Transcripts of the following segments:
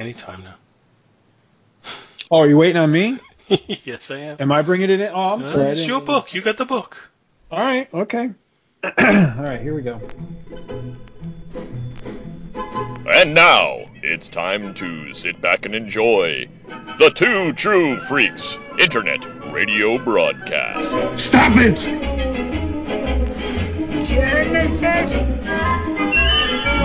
Anytime now. Oh, are you waiting on me? yes, I am. Am I bringing it in? Oh, I'm Uh, sorry. I it's your book. You got the book. All right. Okay. All right. Here we go. And now, it's time to sit back and enjoy the Two True Freaks Internet Radio Broadcast. Stop it!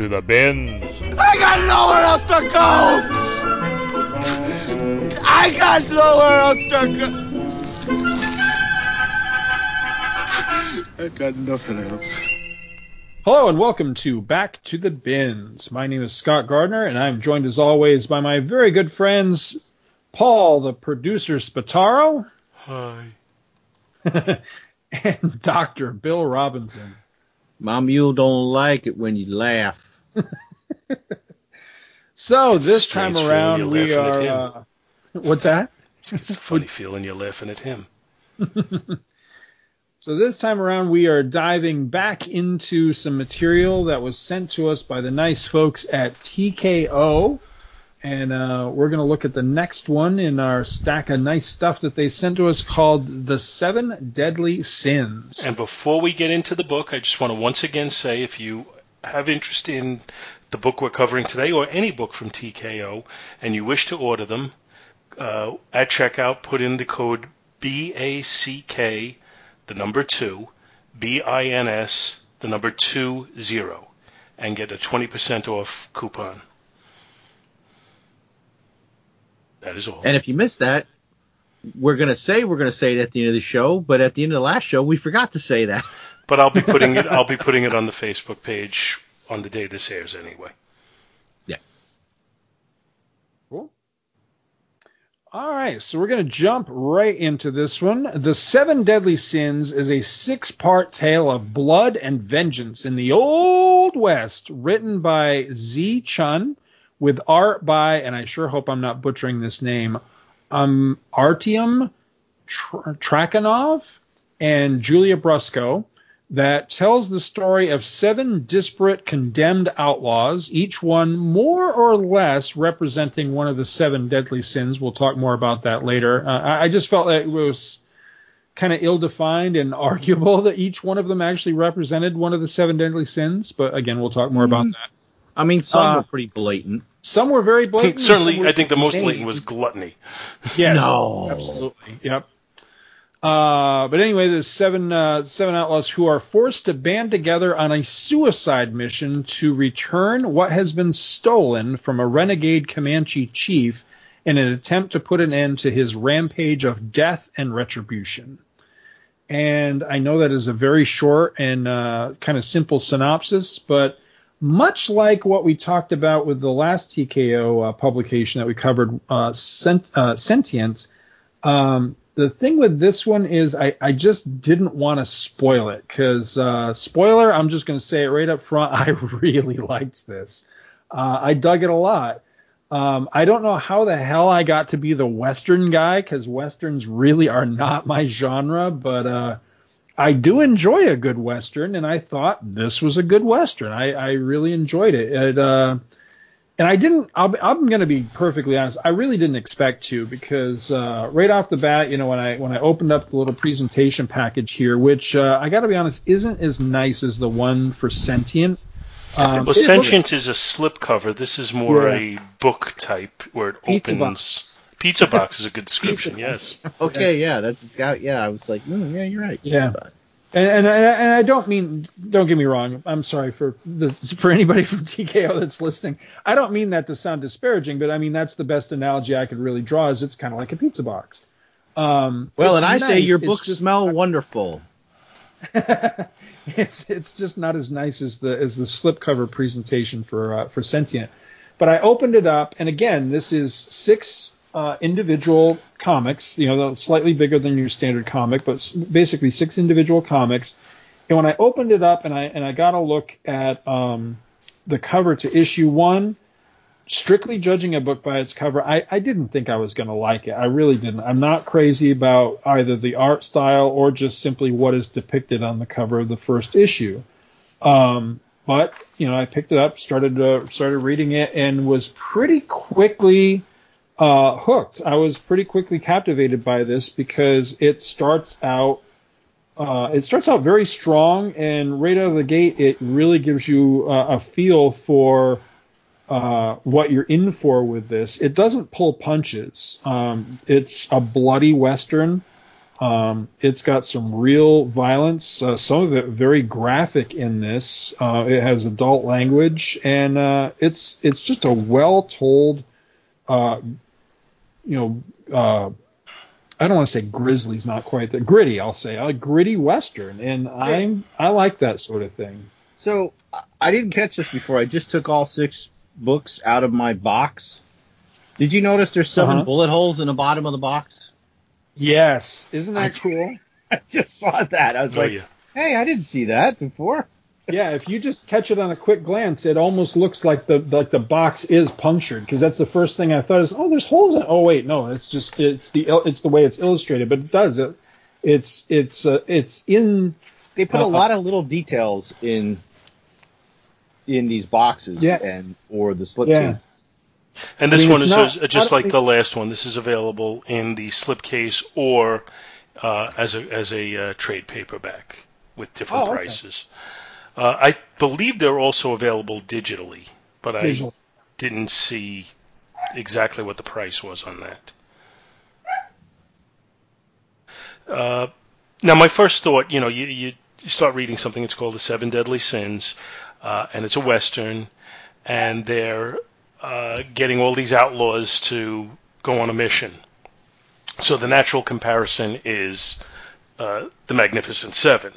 to the bins. I got nowhere else to go! I got nowhere else to go! I got nothing else. Hello and welcome to Back to the Bins. My name is Scott Gardner, and I'm joined as always by my very good friends Paul, the producer Spataro, Hi. and Dr. Bill Robinson. My mule don't like it when you laugh. So It's this time around we are. Uh, what's that? It's a funny feeling you're laughing at him. So this time around, we are diving back into some material that was sent to us by the nice folks at TKO. And uh, we're going to look at the next one in our stack of nice stuff that they sent to us called The Seven Deadly Sins. And before we get into the book, I just want to once again say if you have interest in the book we're covering today or any book from TKO and you wish to order them, uh, at checkout, put in the code BACK, the number 2, BINS, the number two zero, and get a 20% off coupon. That is all. And if you missed that, we're gonna say we're gonna say it at the end of the show, but at the end of the last show we forgot to say that. But I'll be putting it. I'll be putting it on the Facebook page on the day this airs anyway. Yeah. Cool. All right, so we're going to jump right into this one. The Seven Deadly Sins is a six part tale of blood and vengeance in the Old West, written by Tze Chun, with art by, and I sure hope I'm not butchering this name, um, Artyom Tr- Trakhanov and Giulia Brusco that tells the story of seven disparate condemned outlaws, each one more or less representing one of the seven deadly sins. We'll talk more about that later. Uh, I I just felt that it was kind of ill-defined and arguable that each one of them actually represented one of the seven deadly sins. But again, we'll talk more about that. I mean, some Uh, were pretty blatant. Some were very blatant. Certainly, I think the most blatant was gluttony. Yes, No. absolutely. Yep. Uh, but anyway, there's seven uh, seven outlaws who are forced to band together on a suicide mission to return what has been stolen from a renegade Comanche chief in an attempt to put an end to his rampage of death and retribution. And I know that is a very short and uh, kind of simple synopsis, but much like what we talked about with the last TKO uh, publication that we covered, uh, Sent- Sentient, um, the thing with this one is I, I just didn't want to spoil it because uh, spoiler, I'm just to say it right up front. I really liked this. Uh, I dug it a lot. Um, I don't know how the hell I got to be the Western guy because Westerns really are not my genre, but uh, I do enjoy a good Western, and I thought this was a good Western. I, I really enjoyed it. it uh, and I didn't. I'll, I'm going to be perfectly honest. I really didn't expect to because uh, right off the bat, you know, when I when I opened up the little presentation package here, which uh, I got to be honest, isn't as nice as the one for Sentient. Um, Well, Sentient is a slipcover. This is more Yeah. a book type where it Pizza opens. box. Pizza box is a good description. Pizza yes. Okay, yeah, that's it's got. Yeah, I was like, mm, yeah, you're right. Yeah. But- And, and, and I- and I don't mean, don't get me wrong. I'm sorry for the, for anybody from TKO that's listening. I don't mean that to sound disparaging, but I mean that's the best analogy I could really draw. Is it's kind of like a pizza box. Um, Well, and I say your books just- smell wonderful. it's it's just not as nice as the as the slipcover presentation for uh, for Sentient. But I opened it up, and again, this is six uh, individual comics. You know, slightly bigger than your standard comic, but basically six individual comics. And when I opened it up and I and I got a look at um, the cover to issue one, strictly judging a book by its cover, I, I didn't think I was going to like it. I really didn't. I'm not crazy about either the art style or just simply what is depicted on the cover of the first issue. Um, but you know, I picked it up, started uh, started reading it, and was pretty quickly uh, hooked. I was pretty quickly captivated by this because it starts out uh, it starts out very strong, and right out of the gate, it really gives you uh, a feel for uh, what you're in for with this. It doesn't pull punches. Um, it's a bloody western. Um, it's got some real violence, uh, some of it very graphic in this. Uh, it has adult language, and it's it's just a well told, uh, you know, uh, I don't want to say grizzly's not quite the gritty. I'll say a gritty western, and I'm I like that sort of thing. So I- I didn't catch this before. I just took all six books out of my box. Did you notice there's 7 Uh-huh. bullet holes in the bottom of the box? Yes, isn't that I- cool? I just saw that. I was Oh like, yeah. hey, I didn't see that before. Yeah, if you just catch it on a quick glance, it almost looks like the like the box is punctured because that's the first thing I thought is, oh, there's holes in. it. Oh wait, no, it's just it's the it's the way it's illustrated, but it does it. It's it's uh, it's in They put a Uh, lot of little details in in these boxes Yeah. and or the slip Yeah. cases. And this I mean, one is not- just- just like think- the last one. This is available in the slipcase or uh, as a as a uh, trade paperback with different Oh, okay. prices. Uh, I believe they're also available digitally, but I visual. didn't see exactly what the price was on that. Uh, now, my first thought, you know, you, you, you start reading something. It's called The Seven Deadly Sins, uh, and it's a western, and they're uh, getting all these outlaws to go on a mission. So the natural comparison is uh, the Magnificent Seven.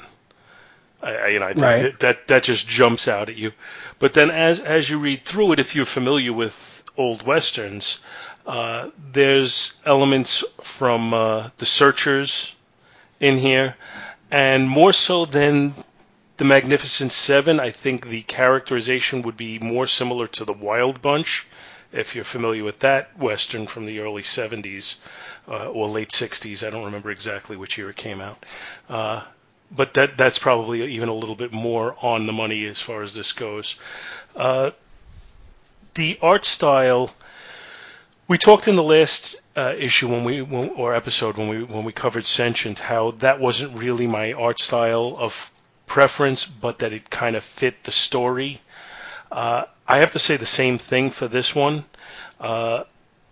I, you know, I think Right. that, that that just jumps out at you. But then, as as you read through it, if you're familiar with old westerns, uh, there's elements from uh, the Searchers in here, and more so than the Magnificent Seven, I think the characterization would be more similar to the Wild Bunch, if you're familiar with that western from the early 70s uh, or late 60s. I don't remember exactly which year it came out. But that that's probably even a little bit more on the money as far as this goes. Uh, the art style. We talked in the last uh, issue when we when, or episode when we when we covered Sentient how that wasn't really my art style of preference, but that it kind of fit the story. Uh, I have to say the same thing for this one. Uh,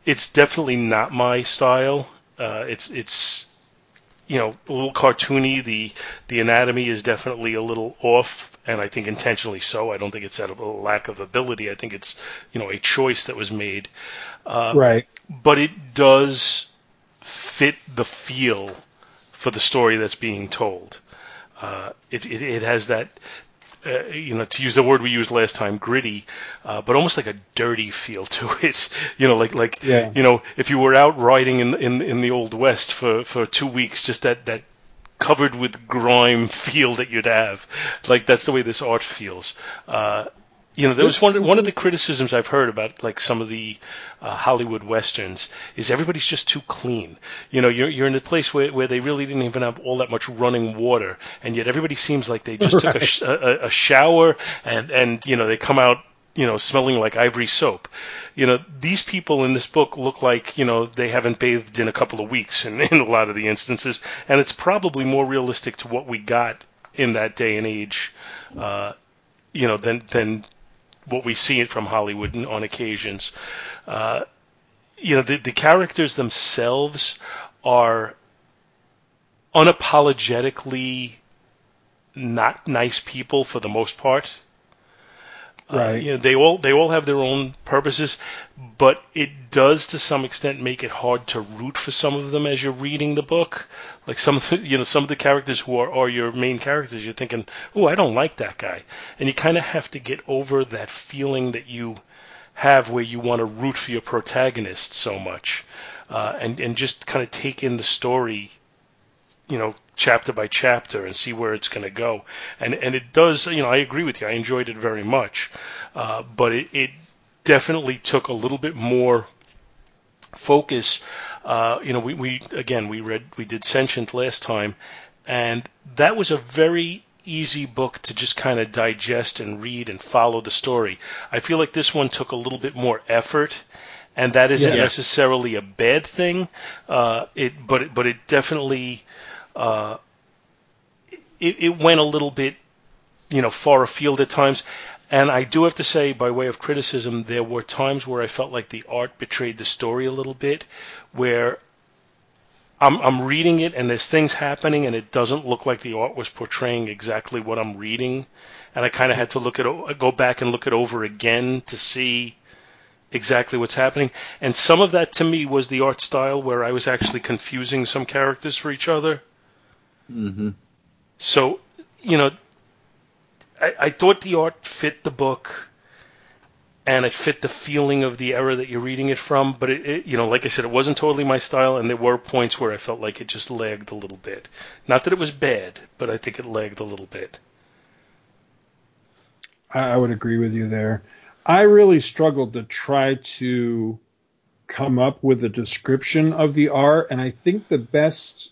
it's definitely not my style. Uh, it's it's you know a little cartoony. The the anatomy is definitely a little off, and I think intentionally so. I don't think it's out of a lack of ability. I think it's you know a choice that was made. Uh, right. but it does fit the feel for the story that's being told. Uh, it, it, it has that, uh, you know, to use the word we used last time, gritty, uh, but almost like a dirty feel to it. You know, like like Yeah. you know, if you were out riding in in in the old west for for two weeks, just that that covered with grime feel that you'd have. Like that's the way this art feels. Uh, you know, there was one one of the criticisms I've heard about like some of the uh, Hollywood westerns is everybody's just too clean. You know, you're you're in a place where, where they really didn't even have all that much running water, and yet everybody seems like they just took a, sh- a, a shower and and you know they come out you know smelling like ivory soap. You know, these people in this book look like you know they haven't bathed in a couple of weeks in, in a lot of the instances, and it's probably more realistic to what we got in that day and age. Uh, you know, than than what we see it from Hollywood on occasions. Uh, you know, the, the characters themselves are unapologetically not nice people for the most part. Uh, Right. you know, they all they all have their own purposes, but it does to some extent make it hard to root for some of them as you're reading the book. Like some of the, you know some of the characters who are, are your main characters, you're thinking, oh, I don't like that guy, and you kind of have to get over that feeling that you have where you want to root for your protagonist so much, uh, and and just kind of take in the story, you know, chapter by chapter and see where it's going to go. And and it does, you know, I agree with you. I enjoyed it very much, uh, but it, it definitely took a little bit more focus. Uh, you know, we, we again we read we did Sentient last time, and that was a very easy book to just kind of digest and read and follow the story. I feel like this one took a little bit more effort, and that isn't Yes. necessarily a bad thing. Uh, it, but it, but it definitely uh, it, it went a little bit, you know, far afield at times. And I do have to say, by way of criticism, there were times where I felt like the art betrayed the story a little bit, where I'm, I'm reading it and there's things happening and it doesn't look like the art was portraying exactly what I'm reading, and I kind of had to look at go back and look it over again to see exactly what's happening. And some of that to me was the art style where I was actually confusing some characters for each other. Mm-hmm. So, you know, I, I thought the art fit the book and it fit the feeling of the era that you're reading it from, but it, it, you know, like I said, it wasn't totally my style, and there were points where I felt like it just lagged a little bit. Not that it was bad, but I think it lagged a little bit. I, I would agree with you there. I really struggled to try to come up with a description of the art, and I think the best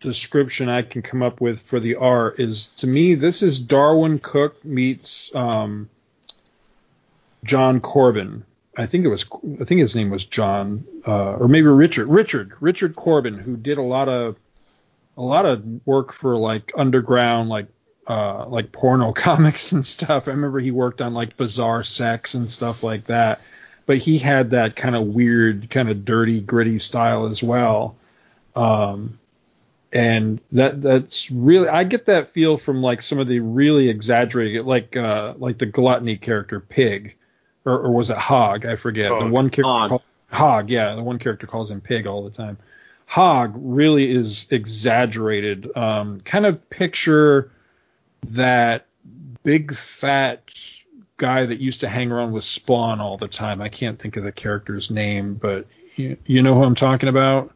description I can come up with for the art is to me this is Darwyn Cooke meets um, John Corben. I think it was I think his name was John uh, or maybe Richard Richard Richard Corben who did a lot of a lot of work for like underground like uh, like porno comics and stuff. I remember he worked on like Bizarre Sex and stuff like that. But he had that kind of weird, kind of dirty, gritty style as well. Um, and that that's really I get that feel from like some of the really exaggerated, like uh, like the gluttony character Pig, or, or was it Hog? I forget. The one character Hog. called- Hog, yeah, the one character calls him Pig all the time. Hog really is exaggerated. Um, kind of picture that big fat guy that used to hang around with Spawn all the time. I can't think of the character's name, but you, you know who I'm talking about.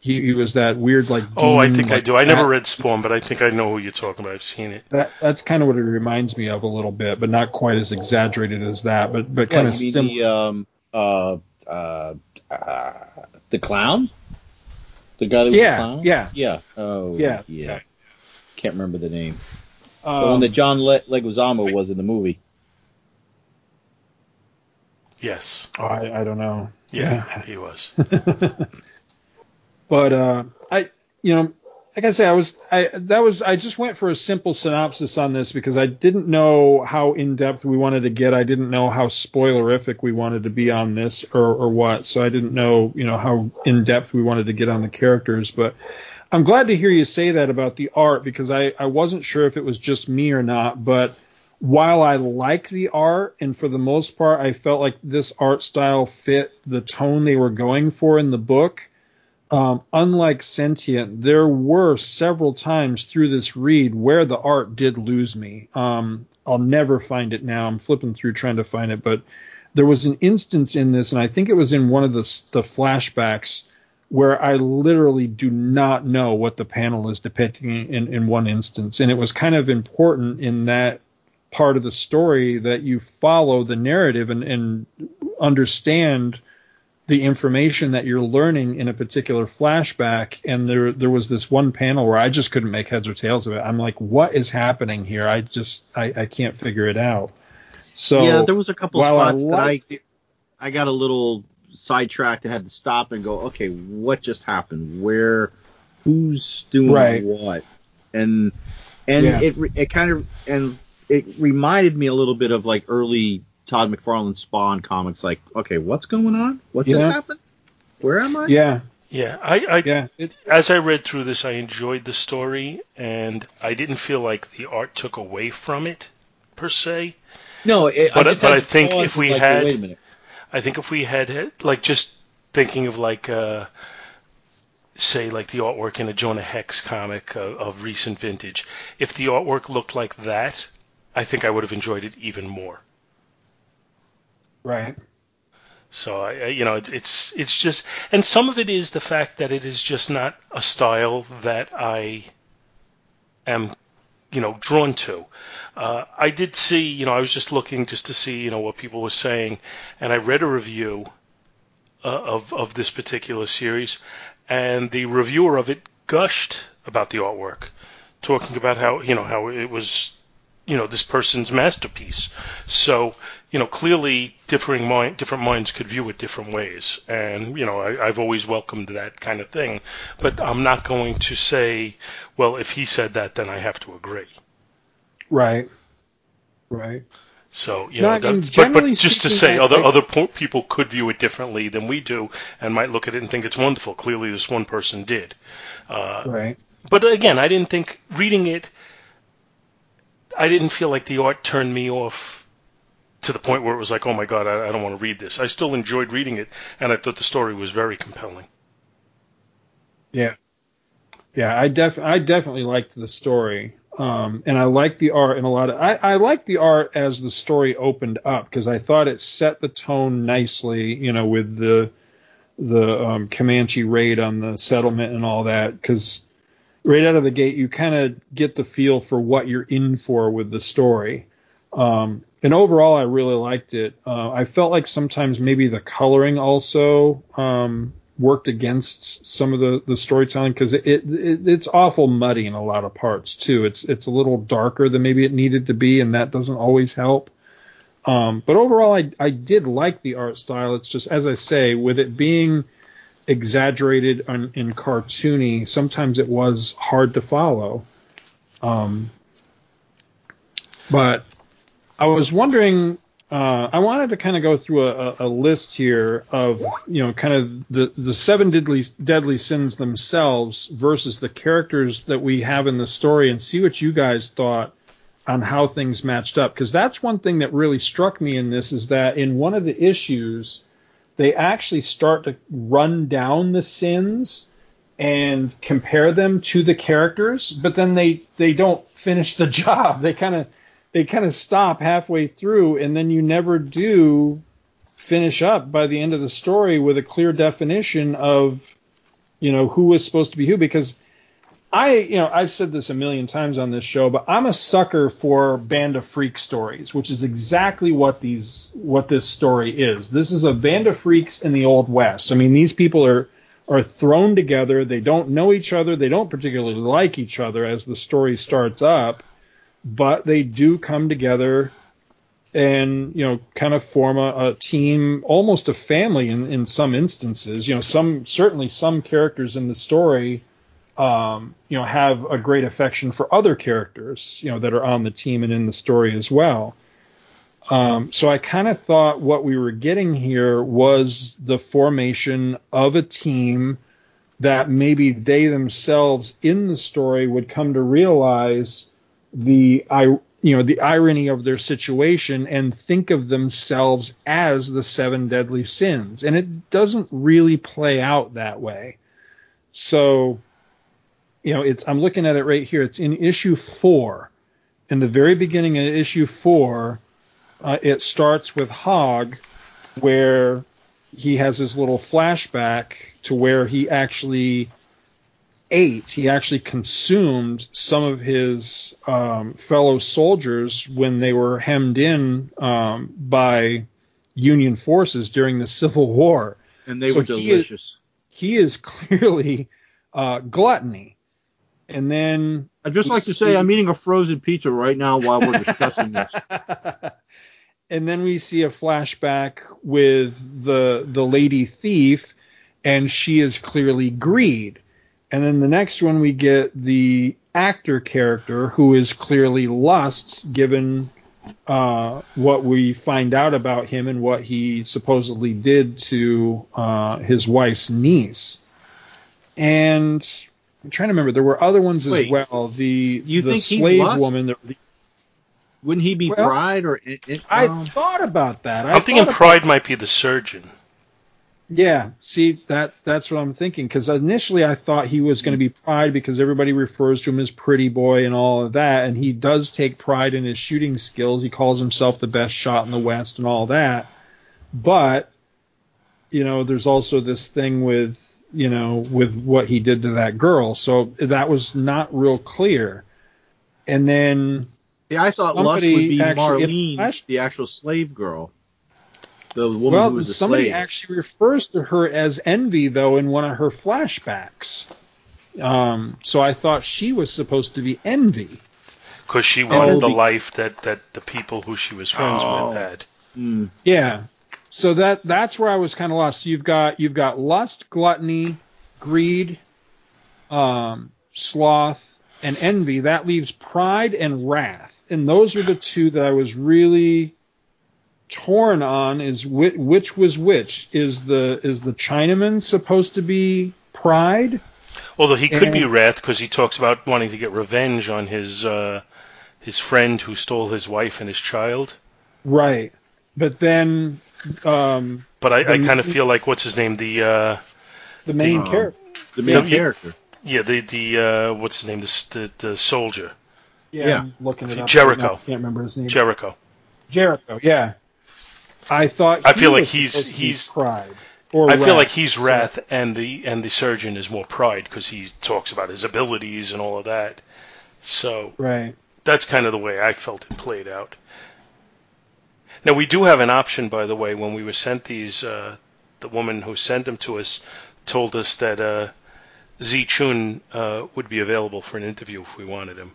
He, he was that weird like. Oh, I demon, think I do. I never fat- read Spawn, but I think I know who you're talking about. I've seen it. That that's kind of what it reminds me of a little bit, but not quite as exaggerated as that. But but What, kind of you mean similar. the um uh uh, uh the clown? The guy that was Yeah, the clown? yeah. Yeah. Oh Yeah. yeah. Can't remember the name. the um, one that John Le- Leguizamo was in the movie. Yes. oh, I, I don't know. Yeah, he was. but uh, I, you know, like I say, I was, I that was, I just went for a simple synopsis on this because I didn't know how in depth we wanted to get. I didn't know how spoilerific we wanted to be on this or or what. So I didn't know, you know, how in depth we wanted to get on the characters. But I'm glad to hear you say that about the art because I I wasn't sure if it was just me or not, but while I like the art, and for the most part, I felt like this art style fit the tone they were going for in the book. Um, unlike Sentient, there were several times through this read where the art did lose me. Um, I'll never find it now. I'm flipping through trying to find it, but there was an instance in this, and I think it was in one of the, the flashbacks where I literally do not know what the panel is depicting in, in one instance. And it was kind of important in that part of the story that you follow the narrative and, and understand the information that you're learning in a particular flashback. And there there was this one panel where I just couldn't make heads or tails of it. I'm like, what is happening here? I just I, I can't figure it out. So yeah, there was a couple while I spots that I I got a little sidetracked and had to stop and go, okay, what just happened? Where, who's doing Right. what? And and Yeah. it it kind of and it reminded me a little bit of like early Todd McFarlane Spawn comics. Like, okay, what's going on? What's just Yeah. happened? Where am I? yeah, Yeah, I, I yeah. It, as I read through this, I enjoyed the story, and I didn't feel like the art took away from it per se. No, it, But- just but I think if we like, had- wait a minute. I think if we had had- like just thinking of like uh, say like the artwork in a Jonah Hex comic of, of recent vintage, if the artwork looked like that, I think I would have enjoyed it even more. Right. So I, you know, it's it's it's just, and some of it is the fact that it is just not a style that I am, you know, drawn to. Uh, I did see, you know, I was just looking just to see, you know, what people were saying, and I read a review uh, of of this particular series, and the reviewer of it gushed about the artwork, talking about how you know how it was you know this person's masterpiece. So you know clearly differing mind, different minds could view it different ways, and you know I, I've always welcomed that kind of thing. But I'm not going to say, well, if he said that, then I have to agree. Right. Right. So you No, know, I mean, that, but, but just to say, other I- other po- people could view it differently than we do, and might look at it and think it's wonderful. Clearly, this one person did. Uh, Right. but again, I didn't think reading it. I didn't feel like the art turned me off to the point where it was like, oh my god, I, I don't want to read this. I still enjoyed reading it, and I thought the story was very compelling. Yeah. Yeah, I def I definitely liked the story. Um, and I liked the art and a lot of I, I liked the art as the story opened up because I thought it set the tone nicely, you know, with the the um, Comanche raid on the settlement and all that. Because right out of the gate, you kind of get the feel for what you're in for with the story. Um, and overall, I really liked it. Uh, I felt like sometimes maybe the coloring also um, worked against some of the, the storytelling because it, it, it it's awful muddy in a lot of parts too. It's it's a little darker than maybe it needed to be, and that doesn't always help. Um, but overall, I I did like the art style. It's just as I say, with it being exaggerated and, and cartoony, sometimes it was hard to follow. Um, but I was wondering. Uh, I wanted to kind of go through a, a, list here of you know kind of the the seven deadly deadly sins themselves versus the characters that we have in the story, and see what you guys thought on how things matched up. Because that's one thing that really struck me in this is that in one of the issues, they actually start to run down the sins and compare them to the characters, but then they they don't finish the job. They kind of they kind of stop halfway through, and then you never do finish up by the end of the story with a clear definition of you know who is supposed to be who because I, you know, I've said this a million times on this show, but I'm a sucker for band of freak stories, which is exactly what these what this story is. This is a band of freaks in the old west. I mean, these people are are thrown together. They don't know each other. They don't particularly like each other as the story starts up, but they do come together and you know kind of form a, a team, almost a family in in some instances. You know, some certainly some characters in the story um, you know, have a great affection for other characters, you know, that are on the team and in the story as well. Um, so I kind of thought what we were getting here was the formation of a team that maybe they themselves in the story would come to realize the I you know the irony of their situation and think of themselves as the seven deadly sins and it doesn't really play out that way so you know, it's I'm looking at it right here. It's in issue four. In the very beginning of issue four, uh, it starts with Hog, where he has his little flashback to where he actually ate, he actually consumed some of his um, fellow soldiers when they were hemmed in um, by Union forces during the Civil War. and they So were he is- delicious. He is clearly uh, gluttony. And then I'd just like to see- say I'm eating a frozen pizza right now while we're discussing this. and then we see a flashback with the the lady thief, and she is clearly greed. And then the next one we get the actor character who is clearly lust, given uh, what we find out about him and what he supposedly did to uh, his wife's niece. And I'm trying to remember, there were other ones as Wait, well. The you the think slave woman. The, Wouldn't he be Well, pride or it, it, I um, thought about that. I I'm thinking Pride might be the surgeon. Yeah, see that that's what I'm thinking because initially I thought he was going to be Pride because everybody refers to him as Pretty Boy and all of that, and he does take pride in his shooting skills. He calls himself the best shot in the West and all that. but you know, there's also this thing with you know with what he did to that girl, so that was not real clear. And then Yeah, I thought Lust Somebody would be actually- Marlene, Flash- the actual slave girl. The woman who well, was a somebody slave. actually refers to her as Envy though in one of her flashbacks. Um, so I thought she was supposed to be Envy. because she wanted Oh, the be- life that, that the people who she was friends Oh. with had. Mm. Yeah. So that that's where I was kind of lost. You've got you've got lust, gluttony, greed, um, sloth, and envy. That leaves pride and wrath, and those are the two that I was really torn on. Is which, which was which? Is the is the Chinaman supposed to be pride? Although he could be wrath because he talks about wanting to get revenge on his uh, his friend who stole his wife and his child. Right. But then um, But I, I kind of feel like what's his name the uh, the main The- character. The main Yeah. character. yeah the the uh, what's his name the the, the soldier Yeah, Yeah. I'm looking it up. Jericho. right now. Can't remember his name. Jericho. Jericho, yeah. I thought I feel like he's- supposed to be he's- pride. Or I feel like he's So- wrath and the and the surgeon is more pride because he talks about his abilities and all of that. So Right. that's kind of the way I felt it played out. Now we do have an option, by the way. When we were sent these, uh, the woman who sent them to us told us that uh, Tze Chun uh, would be available for an interview if we wanted him.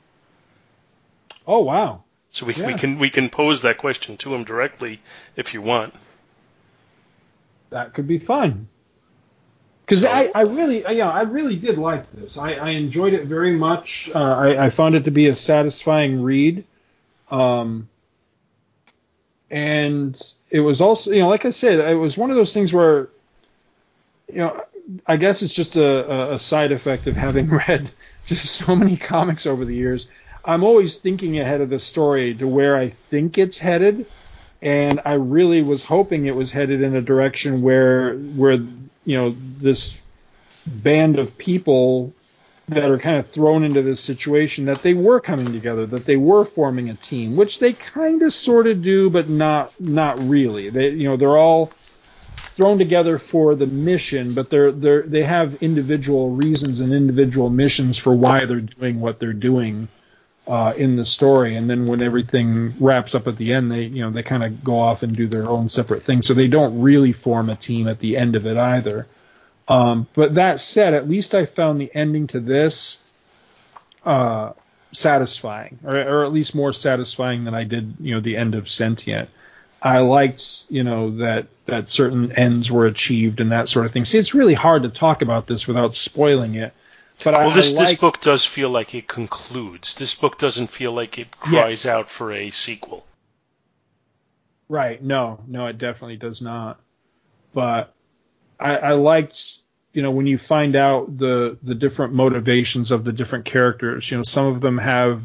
Oh wow. So we, we can we can pose that question to him directly if you want. That could be fun. Because So- I, I really, yeah, I really did like this. I, I enjoyed it very much. Uh, I, I found it to be a satisfying read. Um, and it was also, you know, like I said, it was one of those things where, you know, I guess it's just a, a- side effect of having read just so many comics over the years. I'm always thinking ahead of the story to where I think it's headed, and I really was hoping it was headed in a direction where where you know this band of people that are kind of thrown into this situation that they were coming together, that they were forming a team, which they kind of sort of do, but not not really. They you know they're all thrown together for the mission, but they're they're they have individual reasons and individual missions for why they're doing what they're doing uh, in the story. And then when everything wraps up at the end, they you know they kind of go off and do their own separate thing. So they don't really form a team at the end of it either. Um, but that said, at least I found the ending to this uh, satisfying, or, or at least more satisfying than I did, you know, the end of Sentient. I liked, you know, that that certain ends were achieved and that sort of thing. See, it's really hard to talk about this without spoiling it. But I, Well, this I this book does feel like it concludes. This book doesn't feel like it cries Yes. out for a sequel. Right. No, no, it definitely does not. But I, I liked, you know, when you find out the the different motivations of the different characters. You know, some of them have,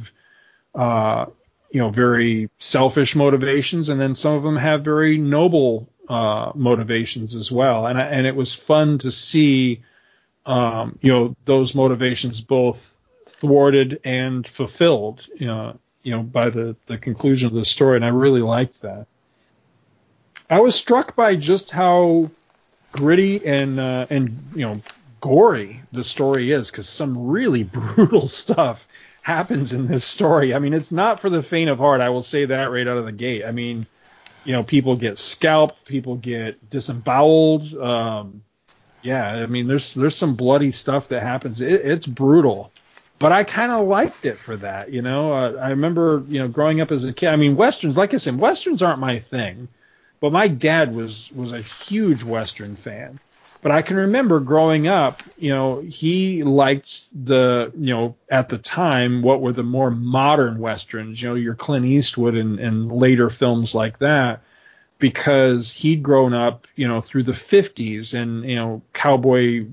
uh, you know, very selfish motivations, and then some of them have very noble uh, motivations as well. And I, and it was fun to see, um, you know, those motivations both thwarted and fulfilled. You know, you know, by the the conclusion of the story, and I really liked that. I was struck by just how gritty and uh, and you know gory the story is because some really brutal stuff happens in this story. I mean, it's not for the faint of heart. I will say that right out of the gate. I mean, you know, people get scalped, people get disemboweled. Um, yeah, I mean, there's there's some bloody stuff that happens. It, it's brutal, but I kind of liked it for that. You know, uh, I remember you know growing up as a kid. I mean, westerns, like I said, westerns aren't my thing. But my dad was was a huge Western fan. But I can remember growing up, you know, he liked the, you know, at the time, what were the more modern Westerns, you know, your Clint Eastwood and, and later films like that, because he'd grown up, you know, through the 50s and, you know, cowboy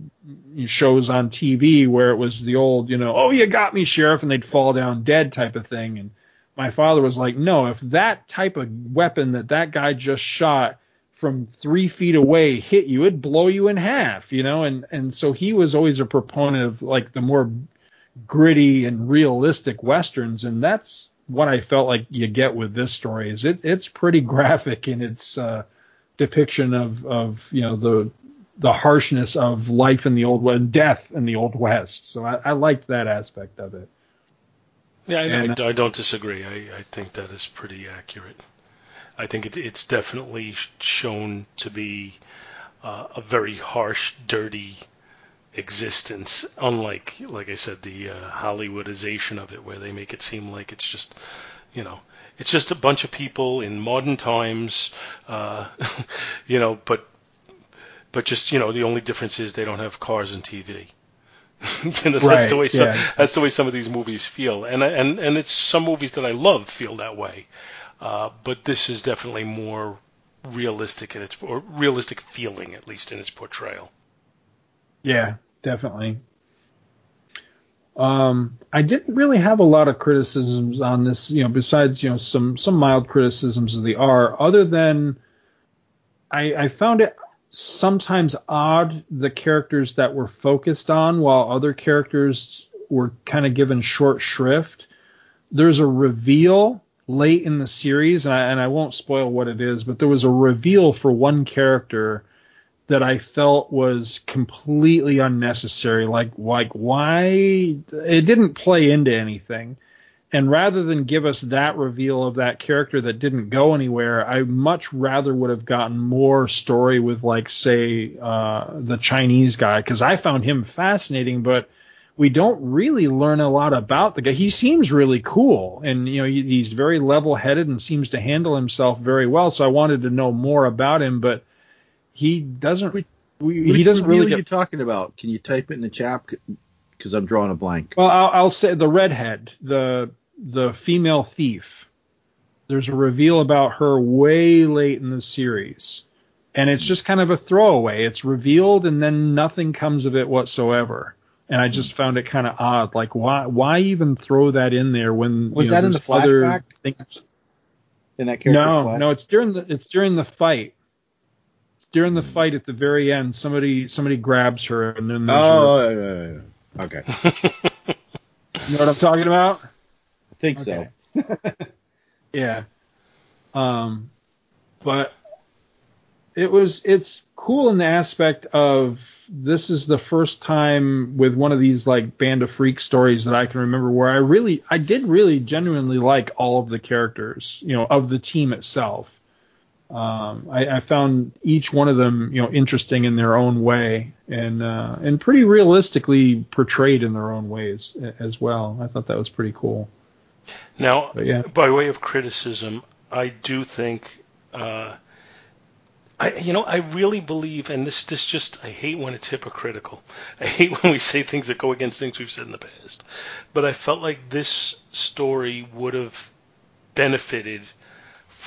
shows on TV where it was the old, you know, oh, you got me, sheriff, and they'd fall down dead type of thing. And my father was like, no, if that type of weapon that that guy just shot from three feet away hit you, it'd blow you in half, you know? And, and so he was always a proponent of like the more gritty and realistic Westerns. And that's what I felt like you get with this story is it, it's pretty graphic in its, uh, depiction of of you know the the harshness of life in the old west, death in the old west. So I, I liked that aspect of it. Yeah, I, And- I, I don't disagree. I, I think that is pretty accurate. I think it, it's definitely shown to be uh, a very harsh, dirty existence. Unlike, like I said, the uh, Hollywoodization of it, where they make it seem like it's just, you know, it's just a bunch of people in modern times, uh, you know, but but just you know, the only difference is they don't have cars and TV. you know, that's the way some, yeah. that's the way some of these movies feel, and and and it's some movies that I love feel that way, uh, but this is definitely more realistic in its or realistic feeling, at least in its portrayal. Yeah, definitely. Um, I didn't really have a lot of criticisms on this, you know, besides you know some some mild criticisms of the R, other than I, I found it sometimes odd the characters that were focused on, while other characters were kind of given short shrift. There's a reveal late in the series, and I, and I won't spoil what it is, but there was a reveal for one character that I felt was completely unnecessary. Like, like why it didn't play into anything. And rather than give us that reveal of that character that didn't go anywhere, I much rather would have gotten more story with, like, say, uh, the Chinese guy, because I found him fascinating, but we don't really learn a lot about the guy. He seems really cool, and you know he's very level-headed and seems to handle himself very well. So I wanted to know more about him, but he doesn't. Which- he doesn't really are get you talking about? Can you type it in the chat? Because I'm drawing a blank. Well, I'll, I'll say the redhead, the the female thief. There's a reveal about her way late in the series, and it's just kind of a throwaway. It's revealed, and then nothing comes of it whatsoever. And I just found it kind of odd. Like, why why even throw that in there when Was you know, that in the there's other flashback? things? In that character No, flash? no, it's during the it's during the fight. It's during the hmm. fight at the very end. Somebody somebody grabs her, and then there's Oh, yeah, yeah, yeah. Okay. you know what I'm talking about? I think so. Yeah. Um, but it was it's cool in the aspect of this is the first time with one of these like band of freak stories that I can remember where I really I did really genuinely like all of the characters, you know, of the team itself. Um, I, I found each one of them, you know, interesting in their own way and uh, and pretty realistically portrayed in their own ways as well. I thought that was pretty cool. Now, yeah. by way of criticism, I do think, uh, I you know, I really believe, and this this just I hate when it's hypocritical. I hate when we say things that go against things we've said in the past. But I felt like this story would have benefited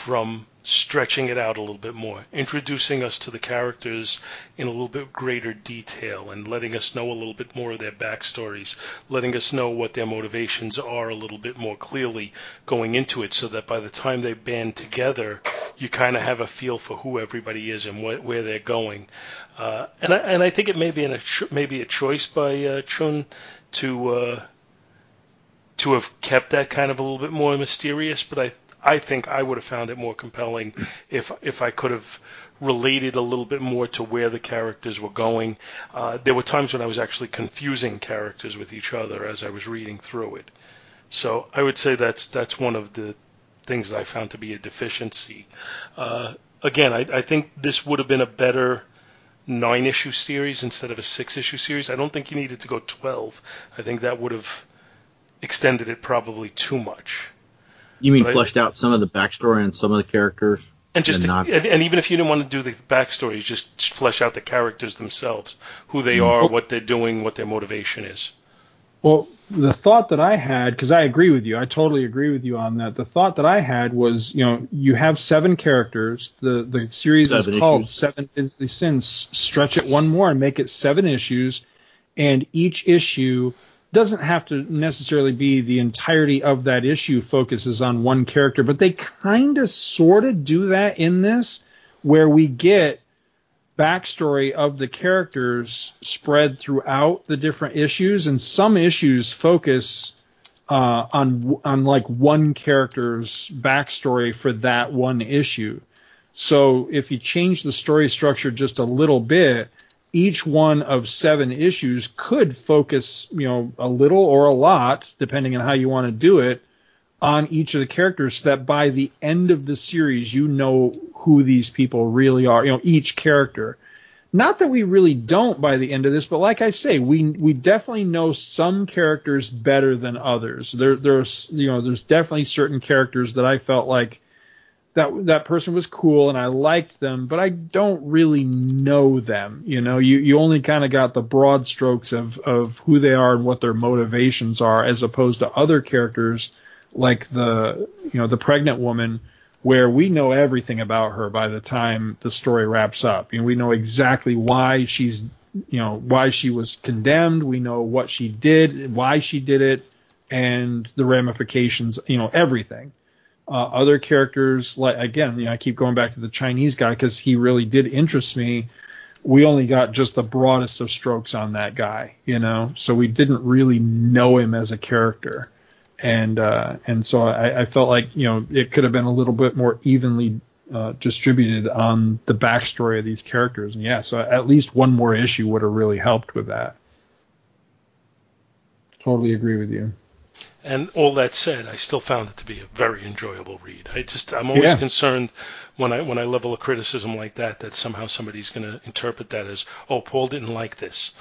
from stretching it out a little bit more, introducing us to the characters in a little bit greater detail and letting us know a little bit more of their backstories, letting us know what their motivations are a little bit more clearly going into it so that by the time they band together, you kind of have a feel for who everybody is and where they're going. Uh, and, I, and I think it may be an, maybe a choice by uh, Chun to uh, to have kept that kind of a little bit more mysterious, but I I think I would have found it more compelling if if I could have related a little bit more to where the characters were going. Uh, there were times when I was actually confusing characters with each other as I was reading through it. So I would say that's that's one of the things that I found to be a deficiency. Uh, again, I, I think this would have been a better nine issue series instead of a six issue series. I don't think you needed to go twelve. I think that would have extended it probably too much. You mean Right. fleshed out some of the backstory on some of the characters? And just And to- not- and, and even if you didn't want to do the backstories, just flesh out the characters themselves, who they are, mm-hmm. what they're doing, what their motivation is. Well, the thought that I had, because I agree with you, I totally agree with you on that. The thought that I had was, you know, you have seven characters. The the series Seven is called. Seven is the Sins. Stretch it one more and make it seven issues, and each issue doesn't have to necessarily be the entirety of that issue focuses on one character, but they kind of sort of do that in this, where we get backstory of the characters spread throughout the different issues, and some issues focus uh, on on like one character's backstory for that one issue. So if you change the story structure just a little bit, each one of seven issues could focus, you know, a little or a lot, depending on how you want to do it, on each of the characters so that by the end of the series you know who these people really are, you know, each character. Not that we really don't by the end of this, but like I say, we we definitely know some characters better than others. There there's you know, there's definitely certain characters that I felt like that that person was cool and I liked them, but I don't really know them. You know, you you only kind of got the broad strokes of of who they are and what their motivations are, as opposed to other characters like the you know the pregnant woman where we know everything about her by the time the story wraps up. You know, we know exactly why she's you know why she was condemned. We know what she did, why she did it, and the ramifications. You know everything. Uh, other characters, like again, you know, I keep going back to the Chinese guy because he really did interest me. We only got just the broadest of strokes on that guy, you know, so we didn't really know him as a character, and uh, and so I, I felt like you know it could have been a little bit more evenly uh, distributed on the backstory of these characters, and yeah, so at least one more issue would have really helped with that. Totally agree with you. And all that said, I still found it to be a very enjoyable read. I just I'm always Yeah. concerned when I when I level a criticism like that that somehow somebody's going to interpret that as oh Paul didn't like this.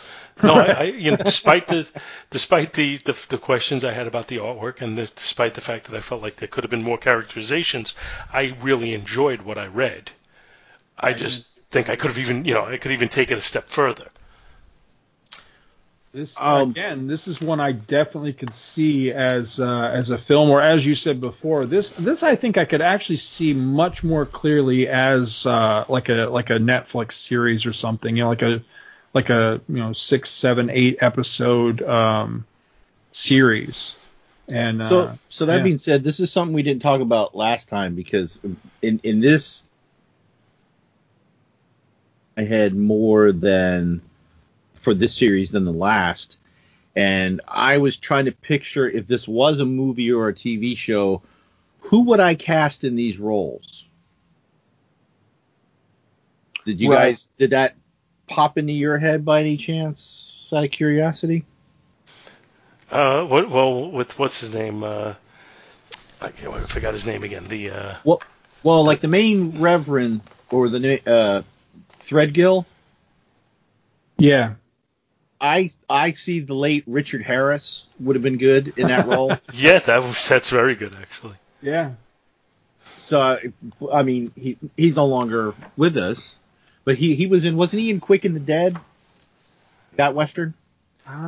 No, I, I you know despite the despite the, the the questions I had about the artwork and the, despite the fact that I felt like there could have been more characterizations, I really enjoyed what I read. I just think I could have even you know I could even take it a step further. This Um, again, this is one I definitely could see as uh, as a film, or as you said before, this this I think I could actually see much more clearly as uh, like a like a Netflix series or something, you know, like a like a you know six, seven, eight episode um, series. And uh, So, so that yeah. being said, this is something we didn't talk about last time because in in this, I had more than for this series than the last, and I was trying to picture if this was a movie or a TV show, who would I cast in these roles? Did you Right. guys did that pop into your head by any chance? Out of curiosity. Uh, what, well, with what's his name? Uh, I, can't- I forgot his name again. The uh, Well, well, like the main reverend or the uh, Threadgill. yeah, I I see the late Richard Harris would have been good in that role. yeah, that was that's very good actually. yeah, so I, mean, he he's no longer with us, but he he was in wasn't he in Quick and the Dead? That western,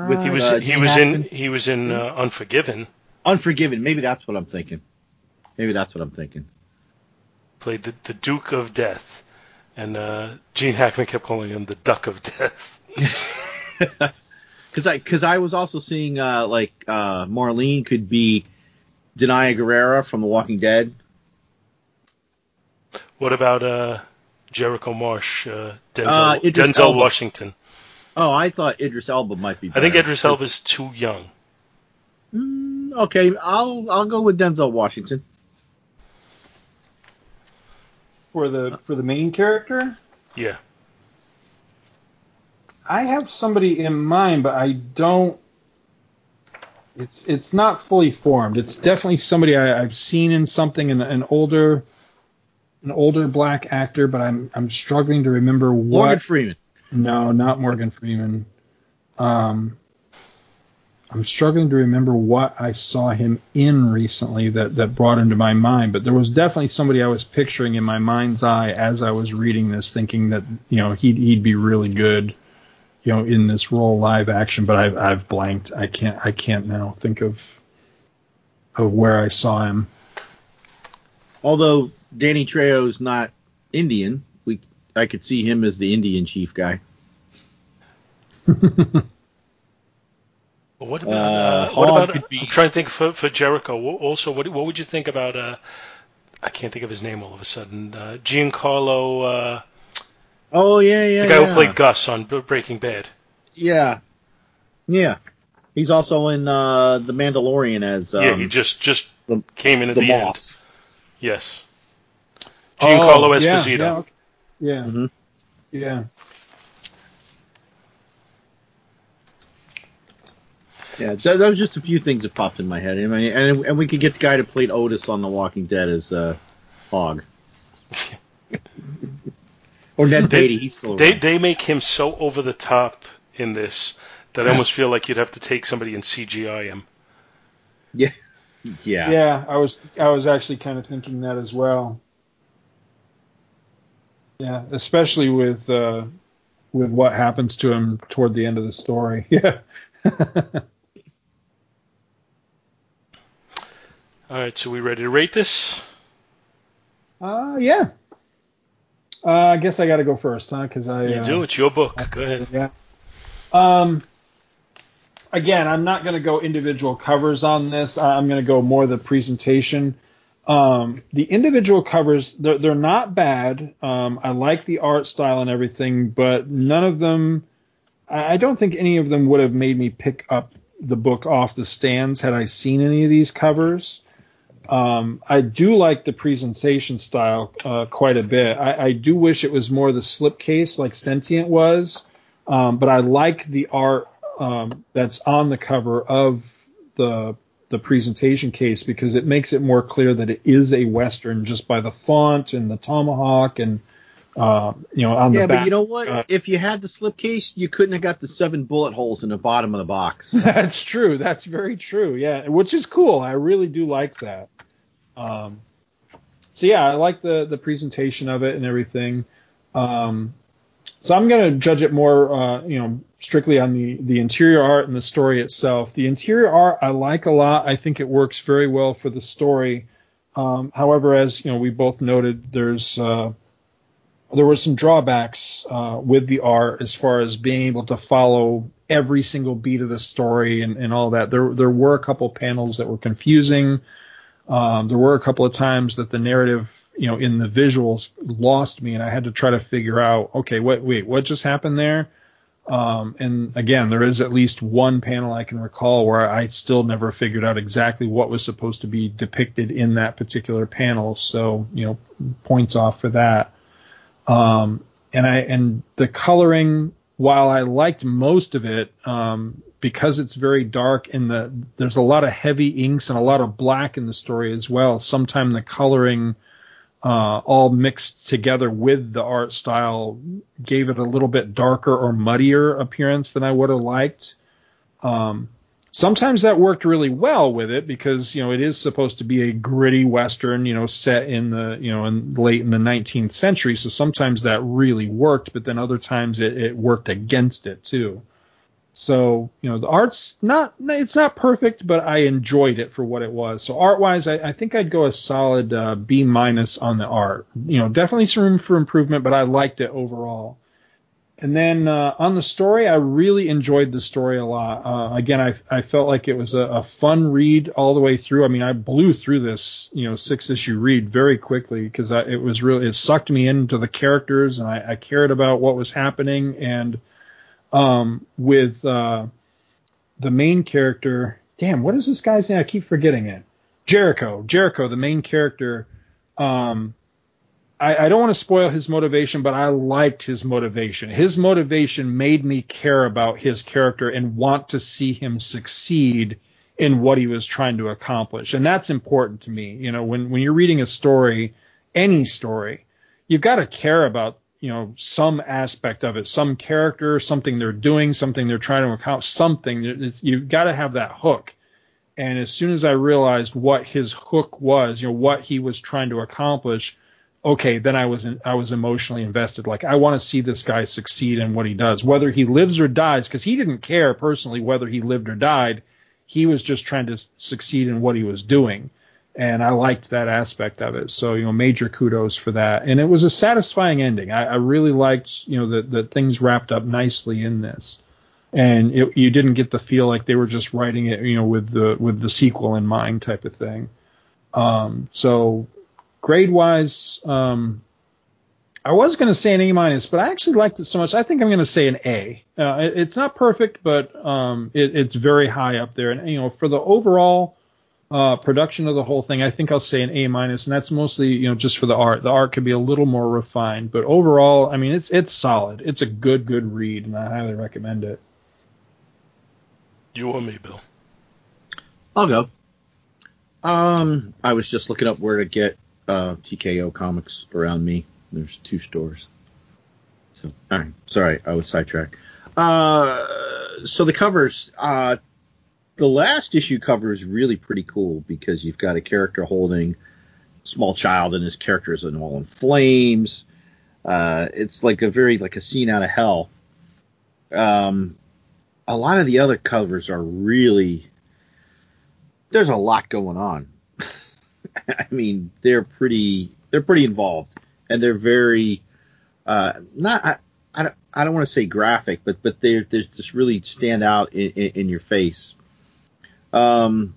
With- He was Uh, he was in he was in uh, Unforgiven. Unforgiven. Maybe that's what I'm thinking. Maybe that's what I'm thinking. Played the, the Duke of Death, and uh, Gene Hackman kept calling him the Duck of Death. Because I because I was also seeing uh, like uh, Marlene could be Danai Gurira from The Walking Dead. What about uh, Jericho Marsh, uh, Denzel, Uh, Denzel Elba. Washington? Oh, I thought Idris Elba might be. I think Idris Elba is too young. Mm, okay, I'll I'll go with Denzel Washington. for the for the main character. Yeah. I have somebody in mind, but I don't. It's it's not fully formed. It's definitely somebody I, I've seen in something, an, an older, an older black actor, but I'm I'm struggling to remember what. Morgan Freeman. No, not Morgan Freeman. Um, I'm struggling to remember what I saw him in recently that, that brought him to my mind, but there was definitely somebody I was picturing in my mind's eye as I was reading this, thinking that you know he'd he'd be really good, you know, in this role live action. But I've I've blanked. I can't I can't now think of of where I saw him. Although Danny Trejo's not Indian, we I could see him as the Indian chief guy. What about, Uh, uh, what about could be- I'm trying to think for, for Jericho. Also, what what would you think about? Uh, I can't think of his name all of a sudden. Uh, Giancarlo, uh, Oh yeah, yeah, the guy yeah. who played Gus on Breaking Bad. Yeah, yeah. He's also in uh, the Mandalorian as um, yeah, he just just the, came in at the the, end. Yes. Giancarlo Oh, Esposito. Yeah. okay. Yeah. Mhm. yeah. Yeah, that, that was just a few things that popped in my head. I mean, and, and we could get the guy to play Otis on The Walking Dead as uh, Hog. or Ned They- Beatty, he's still around. They they make him so over the top in this that I almost feel like you'd have to take somebody and CGI him. yeah. yeah, Yeah, I was I was actually kind of thinking that as well. Yeah, especially with uh, with what happens to him toward the end of the story. Yeah. All right, so we ready to rate this? uh, yeah. Uh, I guess I got to go first, huh? Because I You uh, do. It's your book. Go ahead. Yeah. Um. Again, I'm not going to go individual covers on this. I- I'm going to go more the presentation. Um, the individual covers, they're, they're not bad. Um, I like the art style and everything, but none of them, I I don't think any of them would have made me pick up the book off the stands had I seen any of these covers. Um, I do like the presentation style uh, quite a bit. I, I do wish it was more the slipcase like Sentient was, um, but I like the art um, that's on the cover of the the presentation case because it makes it more clear that it is a western just by the font and the tomahawk and uh, you know on Yeah, the but you know what? uh, if you had the slipcase, you couldn't have got the seven bullet holes in the bottom of the box. That's true. That's very true. Yeah, which is cool. I really do like that. Um, so yeah, I like the the presentation of it and everything. Um, so I'm gonna judge it more, uh, you know, strictly on the the interior art and the story itself. The interior art I like a lot. I think it works very well for the story. Um, however, as you know, we both noted, there's uh, there were some drawbacks uh, with the art as far as being able to follow every single beat of the story and, and all that. There there were a couple panels that were confusing. Um, there were a couple of times that the narrative, you know, in the visuals lost me, and I had to try to figure out, okay, what wait, what just happened there? Um, and again, there is at least one panel I can recall where I still never figured out exactly what was supposed to be depicted in that particular panel. So, you know, points off for that. Um, and I and the coloring, while I liked most of it, um, because it's very dark and the there's a lot of heavy inks and a lot of black in the story as well. Sometimes the coloring uh, all mixed together with the art style gave it a little bit darker or muddier appearance than I would have liked. Um, sometimes that worked really well with it because you know it is supposed to be a gritty western, you know, set in the you know in late in the 19th century. So sometimes that really worked, but then other times it, it worked against it too. So you know the art's not it's not perfect, but I enjoyed it for what it was. So art wise, I, I think I'd go a solid uh, B minus on the art. You know, definitely some room for improvement, but I liked it overall. And then uh, on the story, I really enjoyed the story a lot. Uh, again, I, I felt like it was a, a fun read all the way through. I mean, I blew through this, you know, six issue read very quickly because it was really it sucked me into the characters and I, I cared about what was happening. And um, with uh, the main character, damn, what is this guy's name? I keep forgetting it. Jericho. Jericho, the main character. Um, I, I don't want to spoil his motivation, but I liked his motivation. His motivation made me care about his character and want to see him succeed in what he was trying to accomplish. And that's important to me. You know, when, when you're reading a story, any story, you've got to care about, you know, some aspect of it, some character, something they're doing, something they're trying to accomplish, something. It's, you've got to have that hook. And as soon as I realized what his hook was, you know, what he was trying to accomplish, okay, then I was in, I was emotionally invested. Like I want to see this guy succeed in what he does, whether he lives or dies, because he didn't care personally whether he lived or died. He was just trying to succeed in what he was doing, and I liked that aspect of it. So you know, major kudos for that. And it was a satisfying ending. I, I really liked you know that that things wrapped up nicely in this, and it, you didn't get the feel like they were just writing it you know with the with the sequel in mind type of thing. Um, so grade wise, um, I was going to say an A minus, but I actually liked it so much. I think I'm going to say an A. Uh, it, it's not perfect, but um, it, it's very high up there. And you know, for the overall Uh, production of the whole thing, I think I'll say an A minus, and that's mostly you know just for the art. The art could be a little more refined, but overall, I mean it's it's solid. It's a good good read, and I highly recommend it. You or me, Bill? I'll go. Um, I was just looking up where to get uh, TKO comics around me. There's two stores. So, all right. Sorry, I was sidetracked. Uh, so the covers, uh, the last issue cover is really pretty cool because you've got a character holding a small child and his character is all in flames. Uh, it's like a very like a scene out of hell. Um, a lot of the other covers are really there's a lot going on. I mean, they're pretty they're pretty involved and they're very uh, not I, I don't, I don't want to say graphic, but but they they just really stand out in, in, in your face. Um,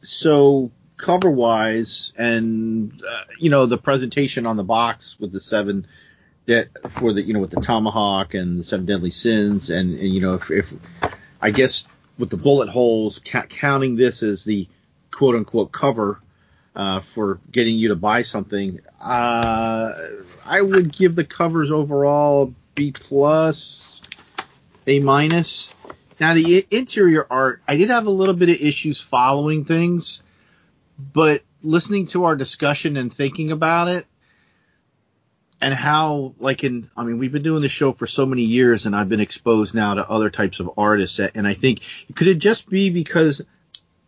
so cover wise, and uh, you know the presentation on the box with the seven that for the you know with the tomahawk and the seven deadly sins, and, and you know if, if I guess with the bullet holes, ca- counting this as the quote unquote cover uh, for getting you to buy something, uh, I would give the covers overall B plus, A minus. Now the interior art, I did have a little bit of issues following things, but listening to our discussion and thinking about it, and how like in I mean we've been doing the show for so many years and I've been exposed now to other types of artists and I think could it just be because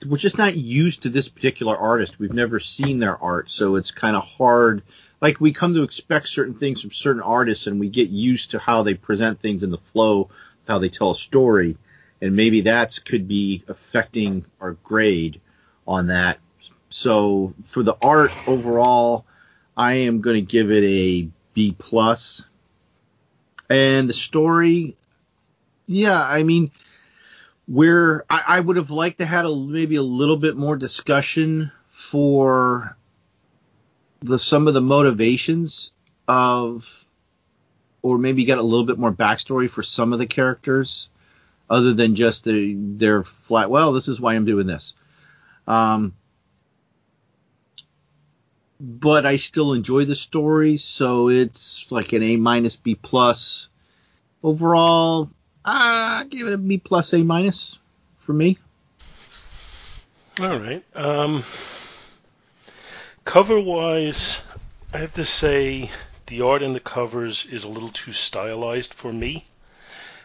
we're just not used to this particular artist. We've never seen their art, so it's kind of hard. Like we come to expect certain things from certain artists, and we get used to how they present things in the flow, how they tell a story, and maybe that's could be affecting our grade on that. So for the art overall, I am going to give it a B plus. And the story, yeah, I mean, where I, I would have liked to had a maybe a little bit more discussion for the some of the motivations of or maybe get a little bit more backstory for some of the characters other than just the, their flat well this is why i'm doing this um, but i still enjoy the story so it's like an a minus b plus overall uh, give it a B plus A minus for me. All right. Um, cover wise, I have to say the art in the covers is a little too stylized for me.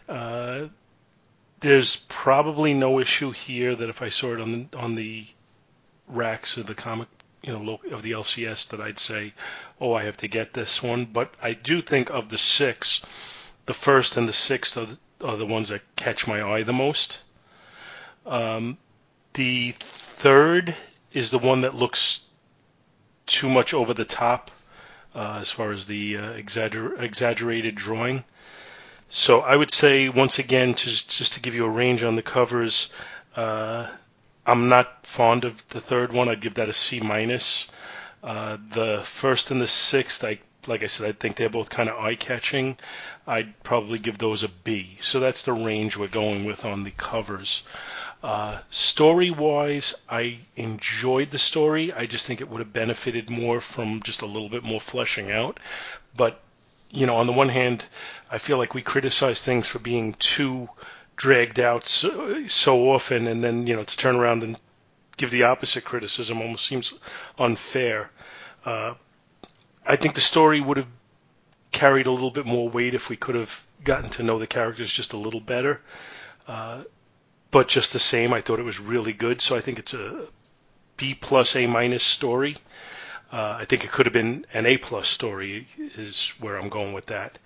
Uh, there's probably no issue here that if I saw it on the, on the racks of the comic, you know, of the LCS, that I'd say, oh, I have to get this one. But I do think of the six, the first and the sixth are are the ones that catch my eye the most. Um, the third is the one that looks too much over the top uh, as far as the uh, exagger- exaggerated drawing. So I would say once again, just just to give you a range on the covers, uh, I'm not fond of the third one. I'd give that a C minus. Uh, the first and the sixth, I like I said, I think they're both kind of eye catching. I'd probably give those a B. So that's the range we're going with on the covers. Uh, story wise, I enjoyed the story. I just think it would have benefited more from just a little bit more fleshing out. But, you know, on the one hand, I feel like we criticize things for being too dragged out so, so often, and then, you know, to turn around and give the opposite criticism almost seems unfair. Uh, I think the story would have carried a little bit more weight if we could have gotten to know the characters just a little better. Uh, but just the same, I thought it was really good. So I think it's a B plus A minus story. Uh, I think it could have been an A plus story is where I'm going with that.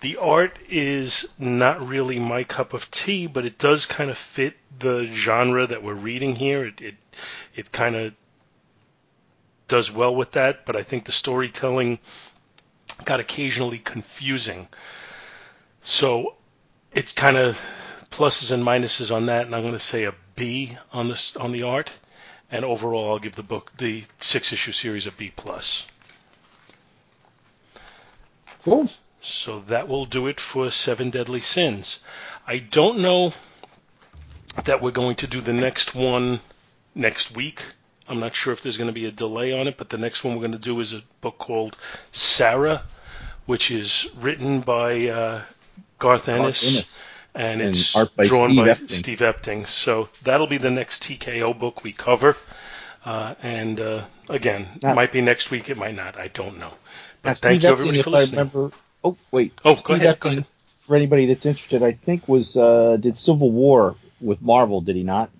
The art is not really my cup of tea, but it does kind of fit the genre that we're reading here. It it, it kind of does well with that, but I think the storytelling got occasionally confusing. So it's kind of pluses and minuses on that, and I'm going to say a B on this on the art. And overall, I'll give the book the six issue series a B plus. Cool. So that will do it for Seven Deadly Sins. I don't know that we're going to do the next one next week. I'm not sure if there's going to be a delay on it, but the next one we're going to do is a book called Sara, which is written by uh, Garth Ennis, Ennis. And And it's art by drawn Steve by Epting. Steve Epting. So that'll be the next TKO book we cover. Uh, and uh, again, Now- it might be next week, it might not. I don't know. But Now, thank Steve you Epting, everybody if for I listening. remember. Oh wait. Oh, go Steve ahead, go ahead. For anybody that's interested, I think was uh, did Civil War with Marvel, did he not?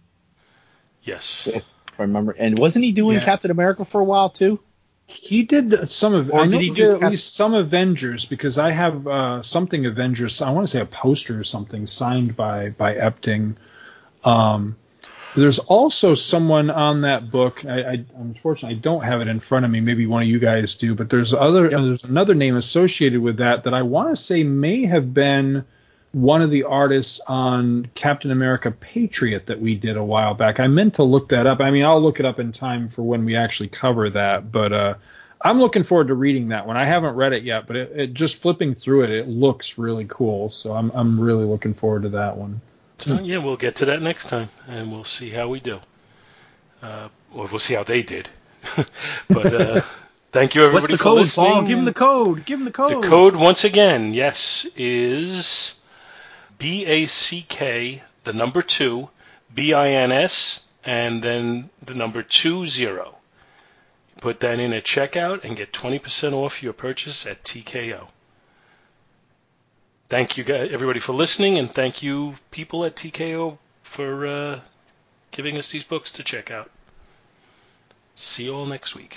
Yes. If I remember. And wasn't he doing Yeah. Captain America for a while too? He did some of. Or I did he do did at Cap- least some Avengers because I have uh, something Avengers. I want to say a poster or something signed by by Epting. Um, there's also someone on that book. I, I unfortunately I don't have it in front of me. Maybe one of you guys do. But there's other. There's another name associated with that that I want to say may have been one of the artists on Captain America Patriot that we did a while back. I meant to look that up. I mean, I'll look it up in time for when we actually cover that. But uh, I'm looking forward to reading that one. I haven't read it yet, but it, it just flipping through it, it looks really cool. So I'm I'm really looking forward to that one. So yeah, we'll get to that next time, and we'll see how we do. Uh, or we'll see how they did. but uh, thank you everybody What's the for code, listening. Paul? Give him the code. Give him the code. The code once again, yes, is B A C K, the number two, B I N S, and then the number two zero. Put that in at checkout and get 20% off your purchase at TKO. Thank you, guys, everybody, for listening, and thank you, people at TKO, for uh, giving us these books to check out. See you all next week.